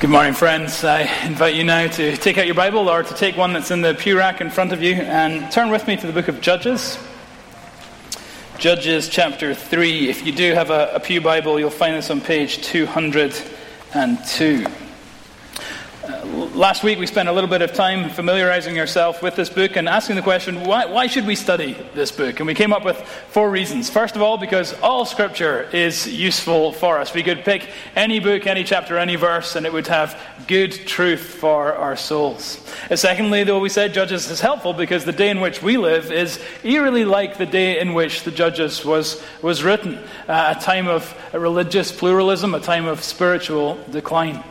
Good morning, friends. I invite you now to take out your Bible or to take one that's in the pew rack in front of you and turn with me to the book of Judges. Judges chapter 3. If you do have a, a Pew Bible, you'll find this on page 202. Last week, we spent a little bit of time familiarizing ourselves with this book and asking the question why, why, should we study this book? And we came up with four reasons. First of all, because all Scripture is useful for us. We could pick any book, any chapter, any verse, and it would have good truth for our souls. And secondly, though, we said Judges is helpful because the day in which we live is eerily like the day in which the Judges was, was written uh, a time of religious pluralism, a time of spiritual decline.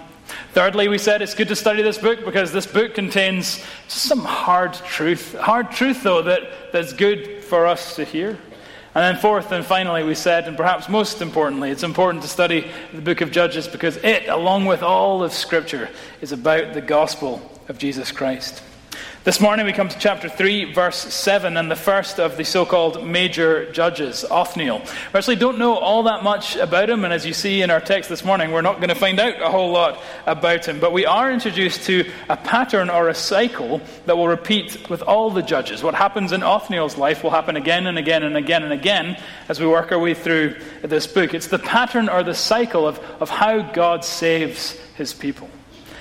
Thirdly, we said it's good to study this book because this book contains some hard truth. Hard truth, though, that, that's good for us to hear. And then, fourth and finally, we said, and perhaps most importantly, it's important to study the book of Judges because it, along with all of Scripture, is about the gospel of Jesus Christ. This morning we come to chapter 3, verse 7, and the first of the so called major judges, Othniel. We actually don't know all that much about him, and as you see in our text this morning, we're not going to find out a whole lot about him. But we are introduced to a pattern or a cycle that will repeat with all the judges. What happens in Othniel's life will happen again and again and again and again as we work our way through this book. It's the pattern or the cycle of, of how God saves his people.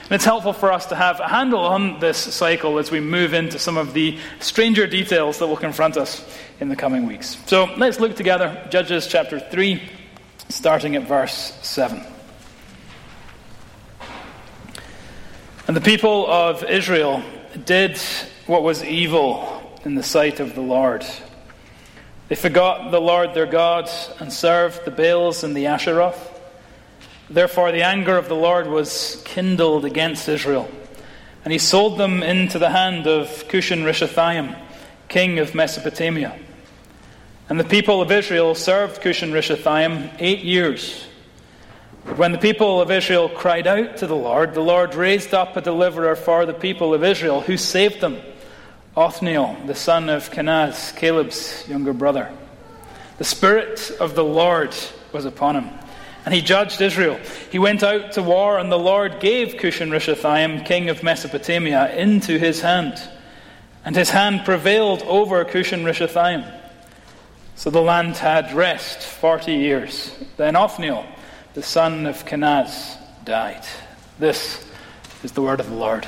And it's helpful for us to have a handle on this cycle as we move into some of the stranger details that will confront us in the coming weeks. So let's look together, Judges chapter 3, starting at verse 7. And the people of Israel did what was evil in the sight of the Lord. They forgot the Lord their God and served the Baals and the Asheroth. Therefore, the anger of the Lord was kindled against Israel, and he sold them into the hand of Cushan Rishathaim, king of Mesopotamia. And the people of Israel served Cushan Rishathaim eight years. But when the people of Israel cried out to the Lord, the Lord raised up a deliverer for the people of Israel who saved them Othniel, the son of Kenaz, Caleb's younger brother. The Spirit of the Lord was upon him and he judged Israel. He went out to war, and the Lord gave Cushan Rishathaim, king of Mesopotamia, into his hand. And his hand prevailed over Cushan Rishathaim. So the land had rest forty years. Then Othniel, the son of Kenaz, died. This is the word of the Lord.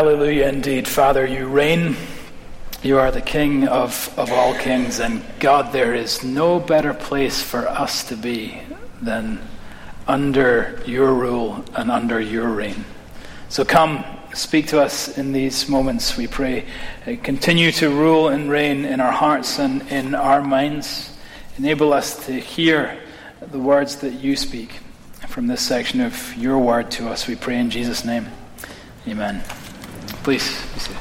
Hallelujah indeed. Father, you reign. You are the King of, of all kings. And God, there is no better place for us to be than under your rule and under your reign. So come, speak to us in these moments, we pray. Uh, continue to rule and reign in our hearts and in our minds. Enable us to hear the words that you speak from this section of your word to us, we pray in Jesus' name. Amen. Please be seated.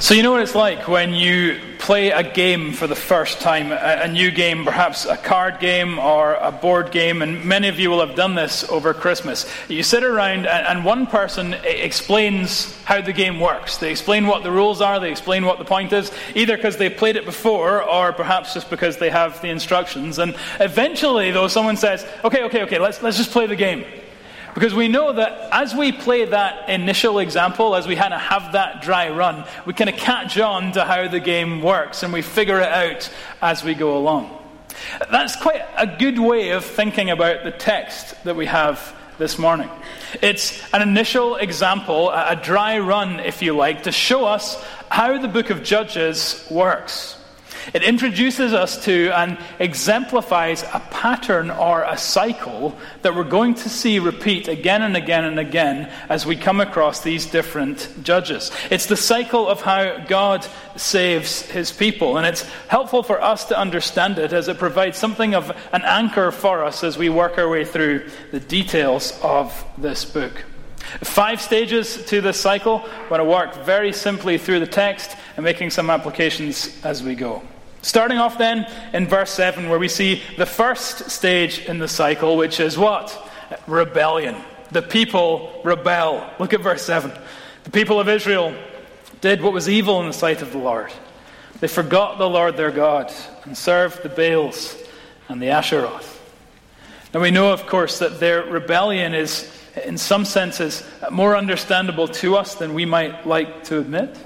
So, you know what it's like when you play a game for the first time, a, a, new game, perhaps a card game or a board game, and many of you will have done this over Christmas. You sit around and, and one person explains how the game works. They explain what the rules are, they explain what the point is, either because they've played it before or perhaps just because they have the instructions. And eventually, though, someone says, okay, okay, okay, let's, let's just play the game. Because we know that as we play that initial example, as we kind of have that dry run, we kind of catch on to how the game works and we figure it out as we go along. That's quite a good way of thinking about the text that we have this morning. It's an initial example, a dry run, if you like, to show us how the book of Judges works. It introduces us to and exemplifies a pattern or a cycle that we're going to see repeat again and again and again as we come across these different judges. It's the cycle of how God saves his people, and it's helpful for us to understand it as it provides something of an anchor for us as we work our way through the details of this book. Five stages to this cycle. I'm going to work very simply through the text and making some applications as we go. Starting off then in verse 7, where we see the first stage in the cycle, which is what? Rebellion. The people rebel. Look at verse 7. The people of Israel did what was evil in the sight of the Lord. They forgot the Lord their God and served the Baals and the Asheroth. Now we know, of course, that their rebellion is, in some senses, more understandable to us than we might like to admit.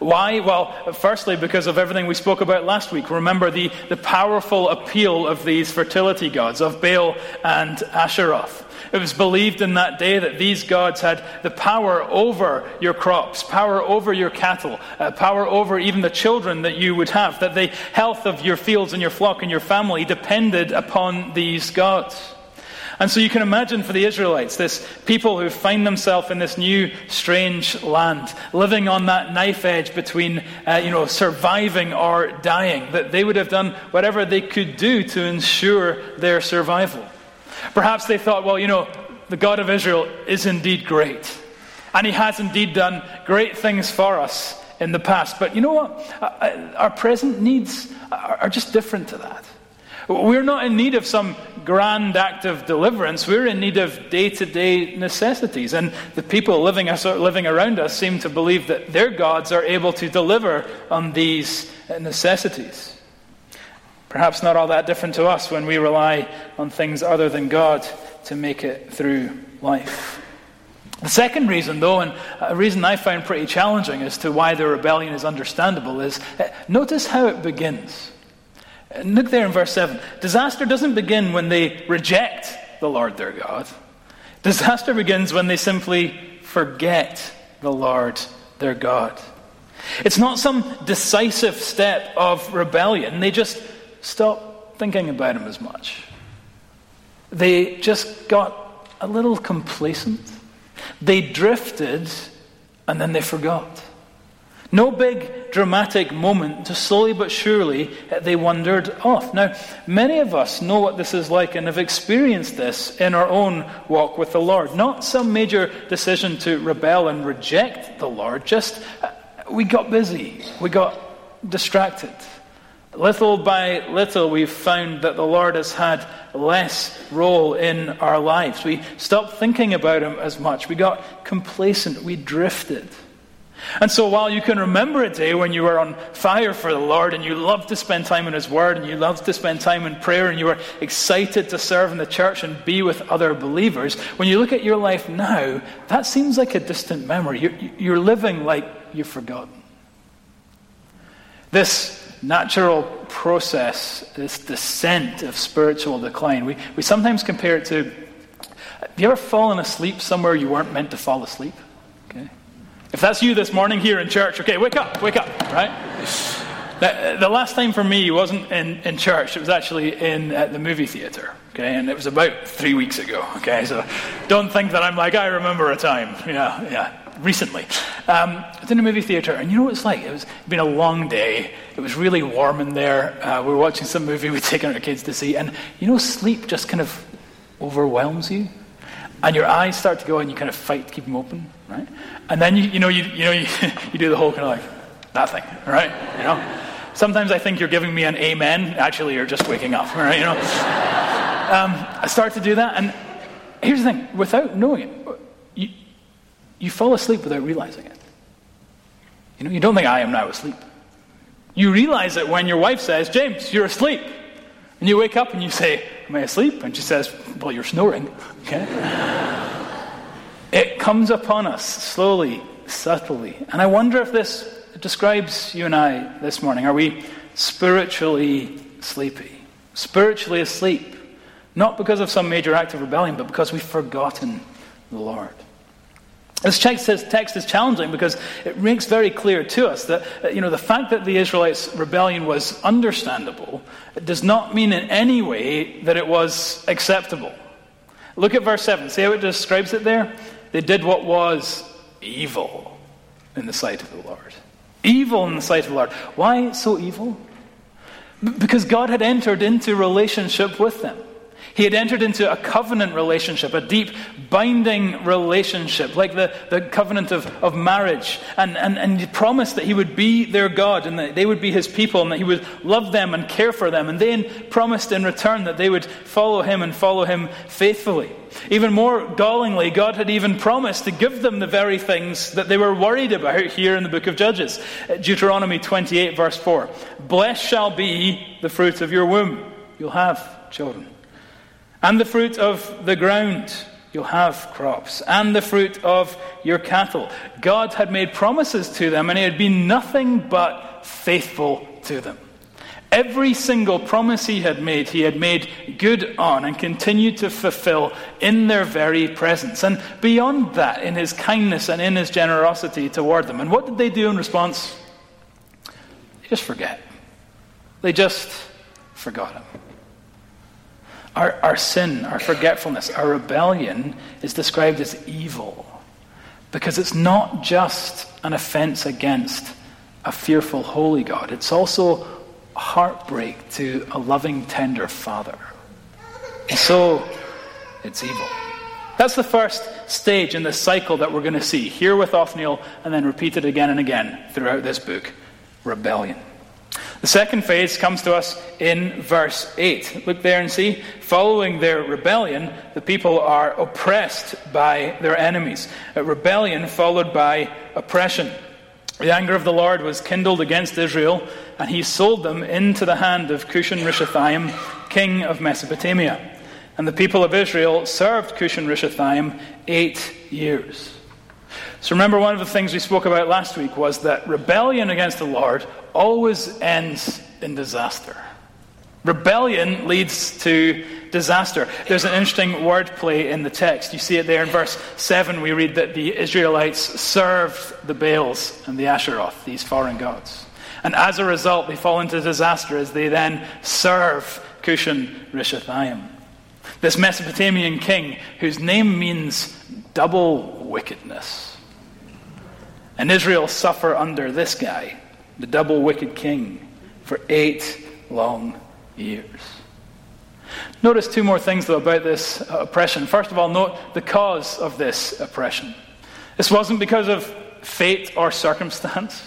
Why? Well, firstly, because of everything we spoke about last week. Remember the, the powerful appeal of these fertility gods, of Baal and Asheroth. It was believed in that day that these gods had the power over your crops, power over your cattle, uh, power over even the children that you would have, that the health of your fields and your flock and your family depended upon these gods. And so you can imagine for the Israelites, this people who find themselves in this new, strange land, living on that knife edge between, uh, you know, surviving or dying, that they would have done whatever they could do to ensure their survival. Perhaps they thought, well, you know, the God of Israel is indeed great. And he has indeed done great things for us in the past. But you know what? Uh, uh, our present needs are just different to that. We're not in need of some grand act of deliverance. We're in need of day to day necessities. And the people living, us, living around us seem to believe that their gods are able to deliver on these necessities. Perhaps not all that different to us when we rely on things other than God to make it through life. The second reason, though, and a reason I find pretty challenging as to why the rebellion is understandable, is uh, notice how it begins. Look there in verse 7. Disaster doesn't begin when they reject the Lord their God. Disaster begins when they simply forget the Lord their God. It's not some decisive step of rebellion. They just stop thinking about him as much. They just got a little complacent. They drifted and then they forgot. No big dramatic moment, just slowly but surely they wandered off. Now, many of us know what this is like and have experienced this in our own walk with the Lord. Not some major decision to rebel and reject the Lord, just uh, we got busy, we got distracted. Little by little, we've found that the Lord has had less role in our lives. We stopped thinking about Him as much. We got complacent. We drifted. And so, while you can remember a day when you were on fire for the Lord and you loved to spend time in His Word and you loved to spend time in prayer and you were excited to serve in the church and be with other believers, when you look at your life now, that seems like a distant memory. You're, you're living like you've forgotten. This natural process, this descent of spiritual decline. We, we sometimes compare it to have you ever fallen asleep somewhere you weren't meant to fall asleep? If that's you this morning here in church, okay, wake up, wake up, right? The, last time for me wasn't in, in church, it was actually in uh, the movie theater, okay, and it was about three weeks ago, okay, so don't think that I'm like, I remember a time, yeah, yeah recently. Um, I was in a movie theater, and you know what it's like? It was been a long day. It was really warm in there. Uh, we were watching some movie we'd taken our kids to see, and you know, sleep just kind of overwhelms you, and your eyes start to go, and you kind of fight to keep them open, right? And then you, you know, you, you know, you, you do the whole kind of like that thing, right? You know. Sometimes I think you're giving me an amen. Actually, you're just waking up, right? You know. Um, I start to do that, and here's the thing: without knowing it, you fall asleep without realizing it. You know, you don't think I am now asleep. You realize it when your wife says, James, you're asleep. And you wake up and you say, Am I asleep? And she says, Well, you're snoring. Okay? It comes upon us slowly, subtly. And I wonder if this describes you and I this morning. Are we spiritually sleepy? Spiritually asleep? Not because of some major act of rebellion, but because we've forgotten the Lord. This text is challenging because it makes very clear to us that uh, you know, the fact that the Israelites' rebellion was understandable does not mean in any way that it was acceptable. Look at verse 7. See how it describes it there? They did what was evil in the sight of the Lord. Evil in the sight of the Lord. Why so evil? Because God had entered into relationship with them. He had entered into a covenant relationship, a deep binding relationship, like the, the covenant of, of marriage. And, and, and he promised that he would be their God and that they would be his people and that he would love them and care for them. And then promised in return that they would follow him and follow him faithfully. Even more gallingly, God had even promised to give them the very things that they were worried about here in the book of Judges. Deuteronomy 28, verse 4 Blessed shall be the fruit of your womb. You'll have children. And the fruit of the ground. You'll have crops. And the fruit of your cattle. God had made promises to them, and He had been nothing but faithful to them. Every single promise he had made, he had made good on and continued to fulfill in their very presence. And beyond that, in his kindness and in his generosity toward them. And what did they do in response? They just forget. They just forgot him. Our, our sin, our forgetfulness, our rebellion is described as evil because it's not just an offense against a fearful, holy God, it's also heartbreak to a loving, tender father. And so, it's evil. That's the first stage in the cycle that we're going to see here with Othniel and then repeated again and again throughout this book rebellion. The second phase comes to us in verse 8. Look there and see. Following their rebellion, the people are oppressed by their enemies. A rebellion followed by oppression. The anger of the Lord was kindled against Israel, and he sold them into the hand of Cushan Rishathaim, king of Mesopotamia. And the people of Israel served Cushan Rishathaim eight years. So remember, one of the things we spoke about last week was that rebellion against the Lord always ends in disaster. Rebellion leads to disaster. There's an interesting wordplay in the text. You see it there in verse 7. We read that the Israelites served the Baals and the Asheroth, these foreign gods. And as a result, they fall into disaster as they then serve Cushan Rishathaim. This Mesopotamian king, whose name means double wickedness. And Israel suffer under this guy, the double wicked king, for eight long years. Notice two more things, though, about this oppression. First of all, note the cause of this oppression. This wasn't because of fate or circumstance,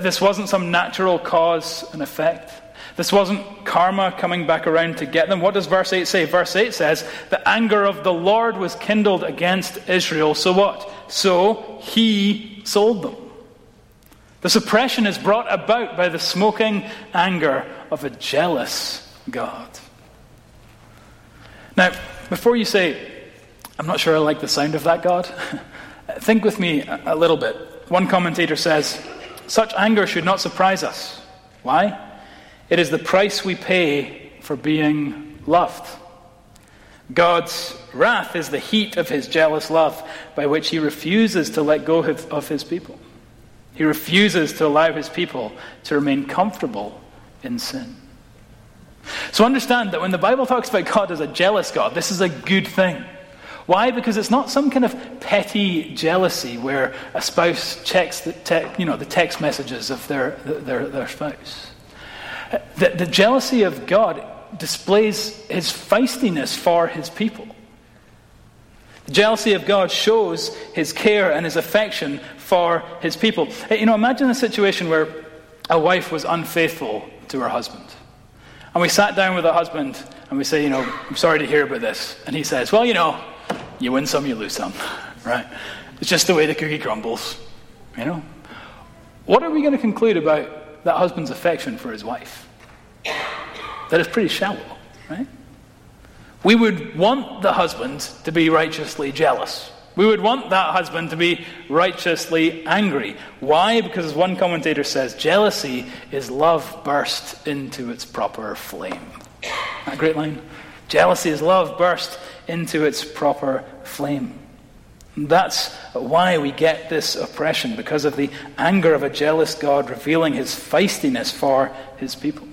this wasn't some natural cause and effect. This wasn't karma coming back around to get them. What does verse 8 say? Verse 8 says, The anger of the Lord was kindled against Israel. So what? So he sold them. The suppression is brought about by the smoking anger of a jealous God. Now, before you say, I'm not sure I like the sound of that God, think with me a little bit. One commentator says, Such anger should not surprise us. Why? It is the price we pay for being loved. God's wrath is the heat of his jealous love by which he refuses to let go of his people. He refuses to allow his people to remain comfortable in sin. So understand that when the Bible talks about God as a jealous God, this is a good thing. Why? Because it's not some kind of petty jealousy where a spouse checks the, te- you know, the text messages of their, their, their spouse. The, the jealousy of God displays his feistiness for his people. Jealousy of God shows his care and his affection for his people. Eh, you know, imagine a situation where a wife was unfaithful to her husband. And we sat down with the husband and we say, you know, I'm sorry to hear about this. And he says, well, you know, you win some, you lose some, right? It's just the way the cookie crumbles, you know? What are we going to conclude about that husband's affection for his wife? That is pretty shallow, right? We would want the husband to be righteously jealous. We would want that husband to be righteously angry. Why? Because, as one commentator says, jealousy is love burst into its proper flame. That great line? Jealousy is love burst into its proper flame. that's why we get this oppression, because of the anger of a jealous God revealing his feistiness for his people.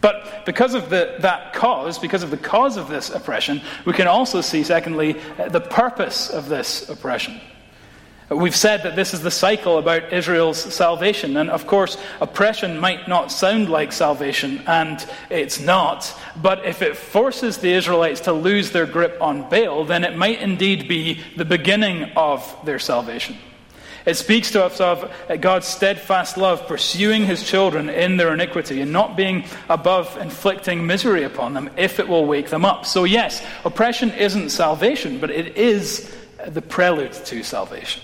But because of the, that cause, because of the cause of this oppression, we can also see, secondly, uh, the purpose of this oppression. We've said that this is the cycle about Israel's salvation. And of course, oppression might not sound like salvation, and it's not. But if it forces the Israelites to lose their grip on Baal, then it might indeed be the beginning of their salvation. It speaks to us of God's steadfast love pursuing his children in their iniquity and not being above inflicting misery upon them if it will wake them up. So, yes, oppression isn't salvation, but it is the prelude to salvation.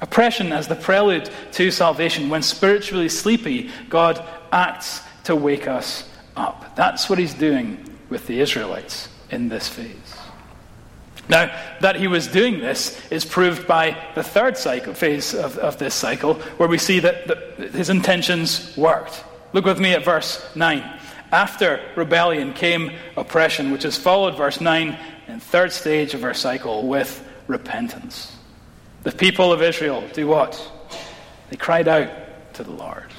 Oppression as the prelude to salvation. When spiritually sleepy, God acts to wake us up. That's what he's doing with the Israelites in this phase. Now, that he was doing this is proved by the third cycle, phase of, of this cycle, where we see that the, his intentions worked. Look with me at verse 9. After rebellion came oppression, which is followed verse 9 and third stage of our cycle with repentance. The people of Israel do what? They cried out to the Lord.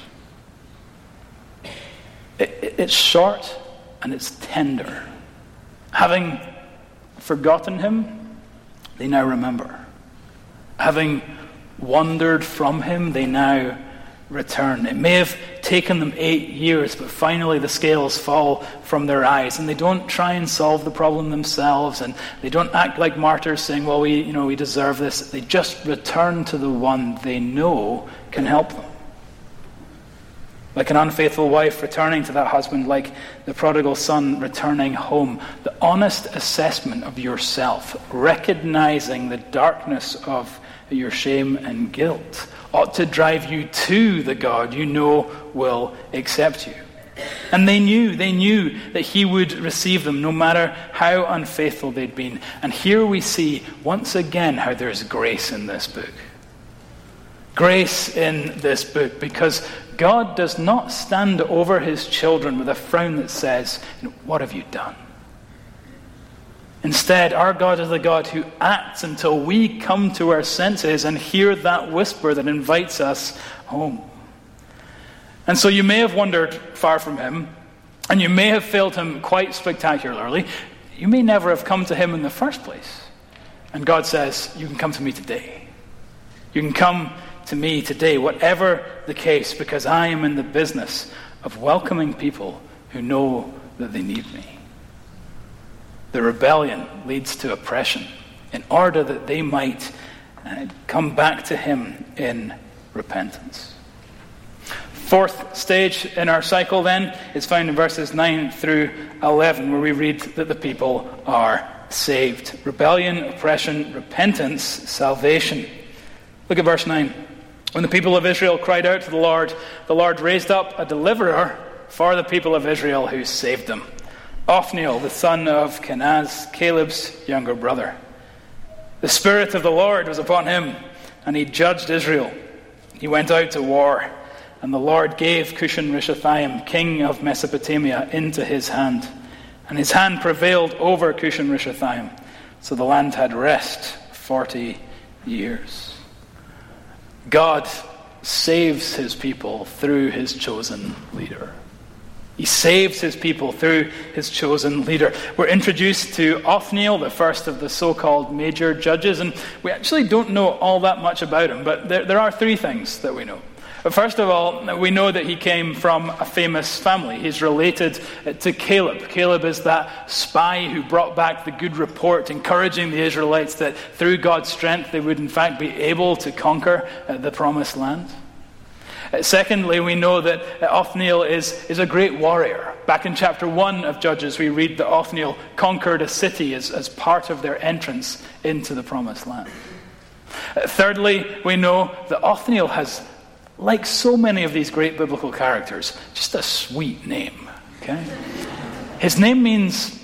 It, it, it's short and it's tender. Having forgotten him, they now remember. Having wandered from him, they now return. It may have taken them eight years, but finally the scales fall from their eyes, and they don't try and solve the problem themselves, and they don't act like martyrs saying, "Well, we, you know, we deserve this." They just return to the one they know can help them. Like an unfaithful wife returning to that husband, like the prodigal son returning home. The honest assessment of yourself, recognizing the darkness of your shame and guilt, ought to drive you to the God you know will accept you. And they knew, they knew that he would receive them no matter how unfaithful they'd been. And here we see once again how there's grace in this book. Grace in this book because God does not stand over his children with a frown that says, What have you done? Instead, our God is the God who acts until we come to our senses and hear that whisper that invites us home. And so you may have wandered far from Him, and you may have failed Him quite spectacularly. You may never have come to Him in the first place. And God says, You can come to me today. You can come to me today, whatever the case, because I am in the business of welcoming people who know that they need me. The rebellion leads to oppression in order that they might uh, come back to Him in repentance. Fourth stage in our cycle, then, is found in verses 9 through 11, where we read that the people are saved. Rebellion, oppression, repentance, salvation. Look at verse 9. When the people of Israel cried out to the Lord, the Lord raised up a deliverer for the people of Israel who saved them. Othniel, the son of Kenaz, Caleb's younger brother. The Spirit of the Lord was upon him, and he judged Israel. He went out to war, and the Lord gave Cushan Rishathaim, king of Mesopotamia, into his hand. And his hand prevailed over Cushan Rishathaim, so the land had rest forty years. God saves his people through his chosen leader. He saves his people through his chosen leader. We're introduced to Othniel, the first of the so called major judges, and we actually don't know all that much about him, but there, there are three things that we know. First of all, we know that he came from a famous family. He's related to Caleb. Caleb is that spy who brought back the good report, encouraging the Israelites that through God's strength they would, in fact, be able to conquer uh, the promised land. Uh, secondly, we know that uh, Othniel is, is a great warrior. Back in chapter 1 of Judges, we read that Othniel conquered a city as, as part of their entrance into the promised land. Thirdly, we know that Othniel has, like so many of these great biblical characters, just a sweet name. Okay? His name means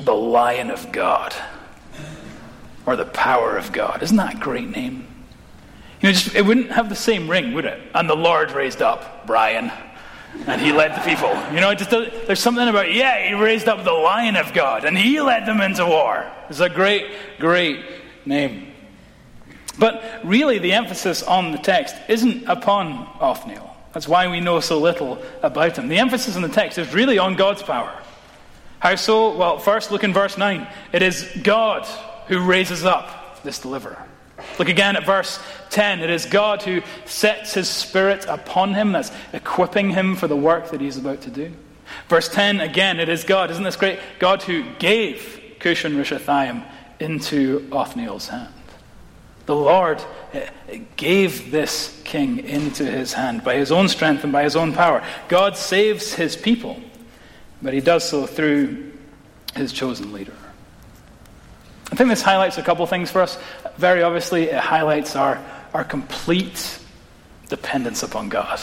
the Lion of God or the power of God. Isn't that a great name? You know, just, it wouldn't have the same ring, would it? And the Lord raised up Brian, and he led the people. You know, just there's something about, yeah, he raised up the Lion of God, and he led them into war. It's a great, great name. But really, the emphasis on the text isn't upon Othniel. That's why we know so little about him. The emphasis in the text is really on God's power. How so? Well, first look in verse 9. It is God who raises up this deliverer. Look again at verse 10. It is God who sets his spirit upon him, that's equipping him for the work that he's about to do. Verse 10, again, it is God. Isn't this great? God who gave Cushan Rishathaim into Othniel's hand. The Lord eh, gave this king into his hand by his own strength and by his own power. God saves his people, but he does so through his chosen leader. I think this highlights a couple things for us. Very obviously, it highlights our, our complete dependence upon God.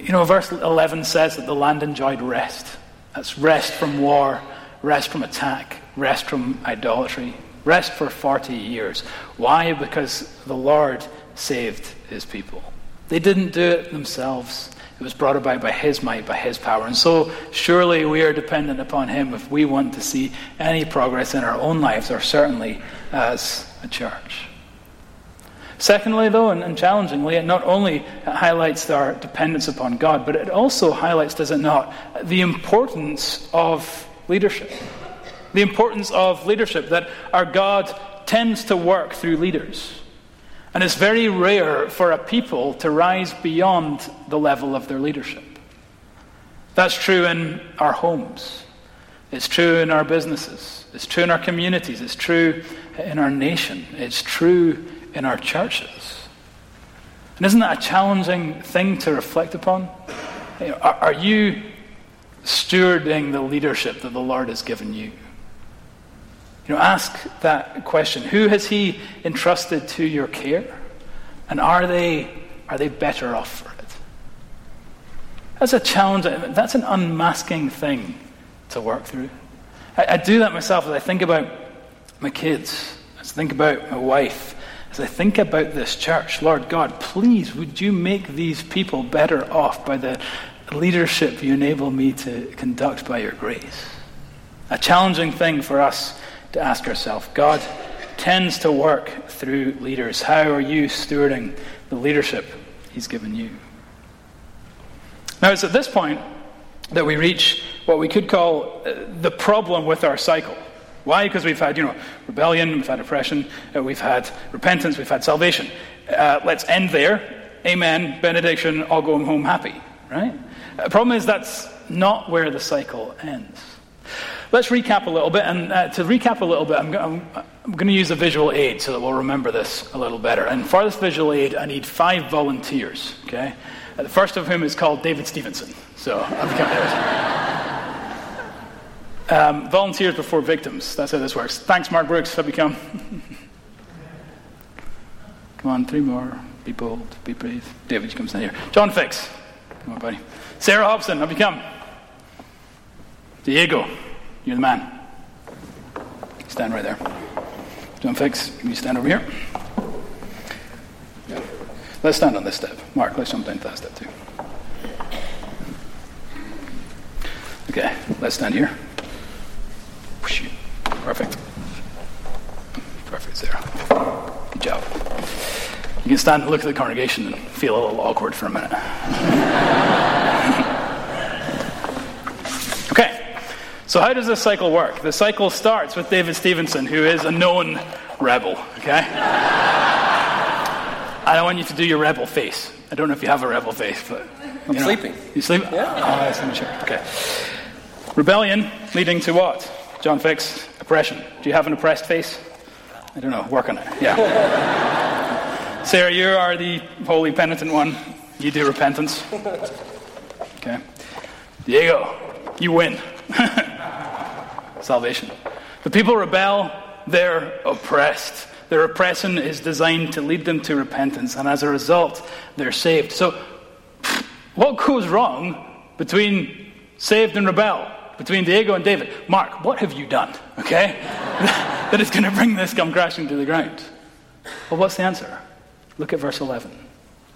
You know, verse 11 says that the land enjoyed rest. That's rest from war, rest from attack, rest from idolatry, rest for 40 years. Why? Because the Lord saved his people. They didn't do it themselves. It was brought about by his might, by his power. And so, surely we are dependent upon him if we want to see any progress in our own lives, or certainly as a church. Secondly, though, and, challengingly, it not only highlights our dependence upon God, but it also highlights, does it not, the importance of leadership. The importance of leadership, that our God tends to work through leaders. And it's very rare for a people to rise beyond the level of their leadership. That's true in our homes. It's true in our businesses. It's true in our communities. It's true in our nation. It's true in our churches. And isn't that a challenging thing to reflect upon? Are you stewarding the leadership that the Lord has given you? You know, ask that question. Who has He entrusted to your care? And are they, are they better off for it? That's a challenge. That's an unmasking thing to work through. I, I do that myself as I think about my kids, as I think about my wife, as I think about this church. Lord God, please, would you make these people better off by the leadership you enable me to conduct by your grace? A challenging thing for us to ask ourselves. God tends to work through leaders. How are you stewarding the leadership He's given you? Now, it's at this point that we reach what we could call uh, the problem with our cycle. Why? Because we've had, you know, rebellion, we've had oppression, uh, we've had repentance, we've had salvation. Uh, let's end there. Amen. Benediction. all going home happy. Right? The uh, problem is that's not where the cycle ends. Let's recap a little bit. And uh, to recap a little bit, I'm, I'm, I'm going to use a visual aid so that we'll remember this a little better. And for this visual aid, I need five volunteers. Okay? Uh, the first of whom is called David Stevenson. So I've got um, volunteers before victims. That's how this works. Thanks, Mark Brooks. Have you come? come on, three more. Be bold. Be brave. David, you come stand here. John Fix. Come on, buddy. Sarah Hobson. Have you come? Diego. You're the man. Stand right there. John Fix, you stand over here? Let's stand on this step. Mark, let's jump down to that step too. Okay, let's stand here. Perfect. Perfect, Sarah. Good job. You can stand and look at the congregation and feel a little awkward for a minute. So, how does this cycle work? The cycle starts with David Stevenson, who is a known rebel, okay? I don't want you to do your rebel face. I don't know if you have a rebel face, but. I'm know. sleeping. You sleep? Yeah. Oh, sure. Okay. Rebellion leading to what? John Fix, oppression. Do you have an oppressed face? I don't know. Work on it. Yeah. Sarah, you are the holy penitent one. You do repentance. Okay. Diego, you win. salvation. The people rebel, they're oppressed. Their oppression is designed to lead them to repentance, and as a result, they're saved. So, what goes wrong between saved and rebel? Between Diego and David? Mark, what have you done, okay? that is going to bring this come crashing to the ground. Well, what's the answer? Look at verse 11. You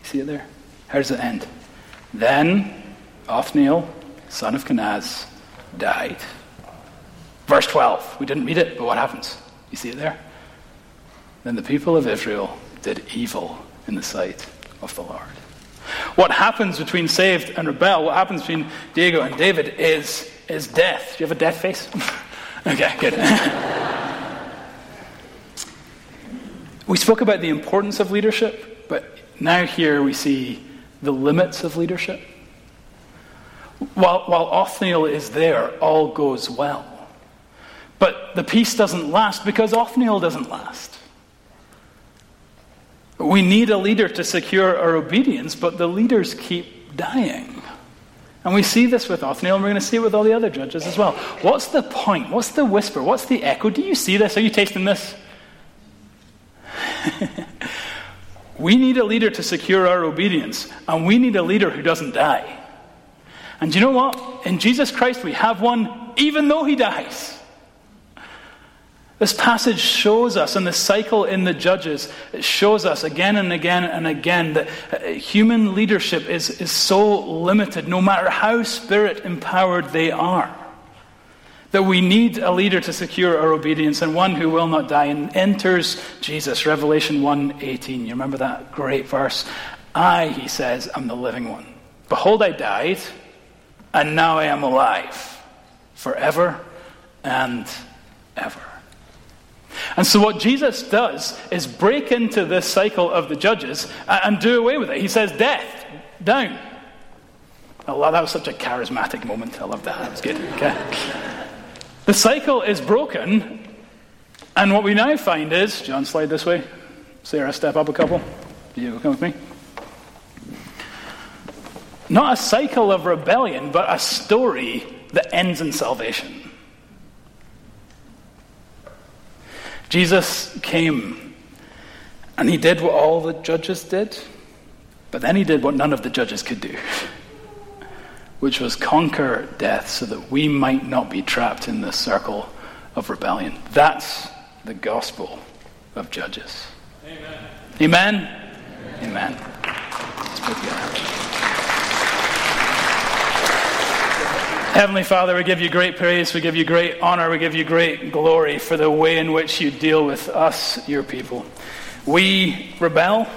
see it there? How does it end? Then Othniel, son of Kenaz, died. Verse 12. We didn't read it, but what happens? You see it there? Then the people of Israel did evil in the sight of the Lord. What happens between saved and rebel, what happens between Diego and David is, is death. Do you have a death face? okay, good. We spoke about the importance of leadership, but now here we see the limits of leadership. While, while Othniel is there, all goes well. But the peace doesn't last because Othniel doesn't last. We need a leader to secure our obedience, but the leaders keep dying. And we see this with Othniel, and we're going to see it with all the other judges as well. What's the point? What's the whisper? What's the echo? Do you see this? Are you tasting this? we need a leader to secure our obedience, and we need a leader who doesn't die. And you know what? In Jesus Christ, we have one even though he dies. This passage shows us, and the cycle in the Judges it shows us again and again and again that uh, human leadership is, is so limited, no matter how spirit empowered they are. That we need a leader to secure our obedience and one who will not die. And enters Jesus, Revelation 1:18. You remember that great verse? I, he says, am the living one. Behold, I died, and now I am alive, forever and ever. And so, what Jesus does is break into this cycle of the judges and do away with it. He says, Death, down. Oh, that was such a charismatic moment. I love that. That was good. Okay. The cycle is broken, and what we now find is John, slide this way. Sarah, step up a couple. You come with me? Not a cycle of rebellion, but a story that ends in salvation. Jesus came and he did what all the judges did, but then he did what none of the judges could do, which was conquer death so that we might not be trapped in this circle of rebellion. That's the gospel of Judges. Amen. Amen. Amen. Amen. Heavenly Father, we give you great praise, we give you great honor, we give you great glory for the way in which you deal with us, your people. We rebel,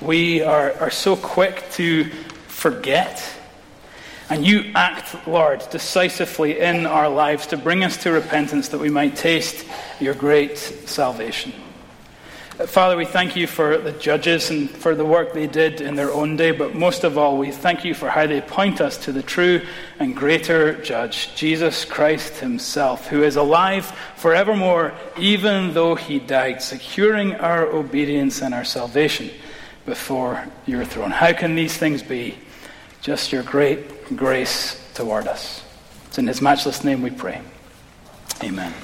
we are, are so quick to forget. And you act, Lord, decisively in our lives to bring us to repentance that we might taste your great salvation. Father, we thank you for the judges and for the work they did in their own day, but most of all, we thank you for how they point us to the true and greater judge, Jesus Christ Himself, who is alive forevermore, even though He died, securing our obedience and our salvation before your throne. How can these things be? Just your great grace toward us. It's in His matchless name we pray. Amen.